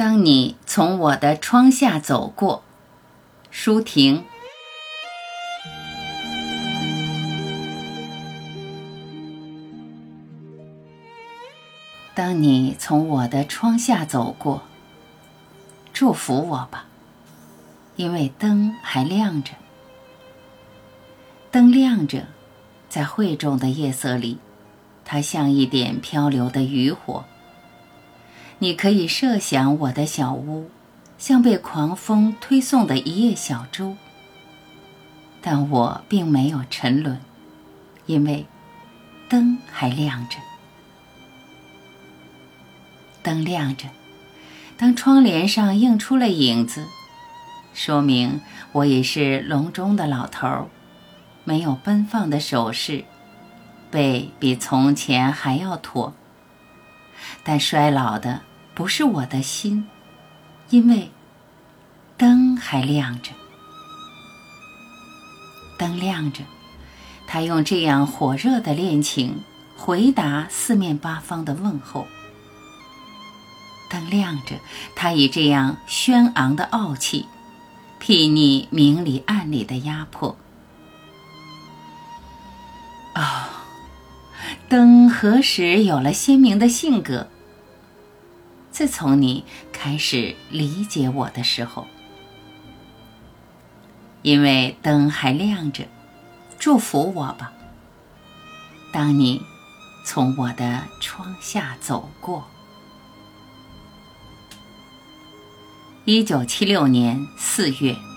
当你从我的窗下走过，舒婷。当你从我的窗下走过，祝福我吧，因为灯还亮着。灯亮着，在晦重的夜色里，它像一点漂流的渔火。你可以设想我的小屋，像被狂风推送的一叶小舟，但我并没有沉沦，因为灯还亮着。灯亮着，当窗帘上映出了影子，说明我已是笼中的老头儿。没有奔放的手势，背比从前还要驼。但衰老的不是我的心，因为灯还亮着。灯亮着，他用这样火热的恋情回答四面八方的问候。灯亮着，他以这样轩昂的傲气睥睨明里暗里的压迫。哦，灯何时有了鲜明的性格？自从你开始理解我的时候，因为灯还亮着，祝福我吧。当你从我的窗下走过，一九七六年四月。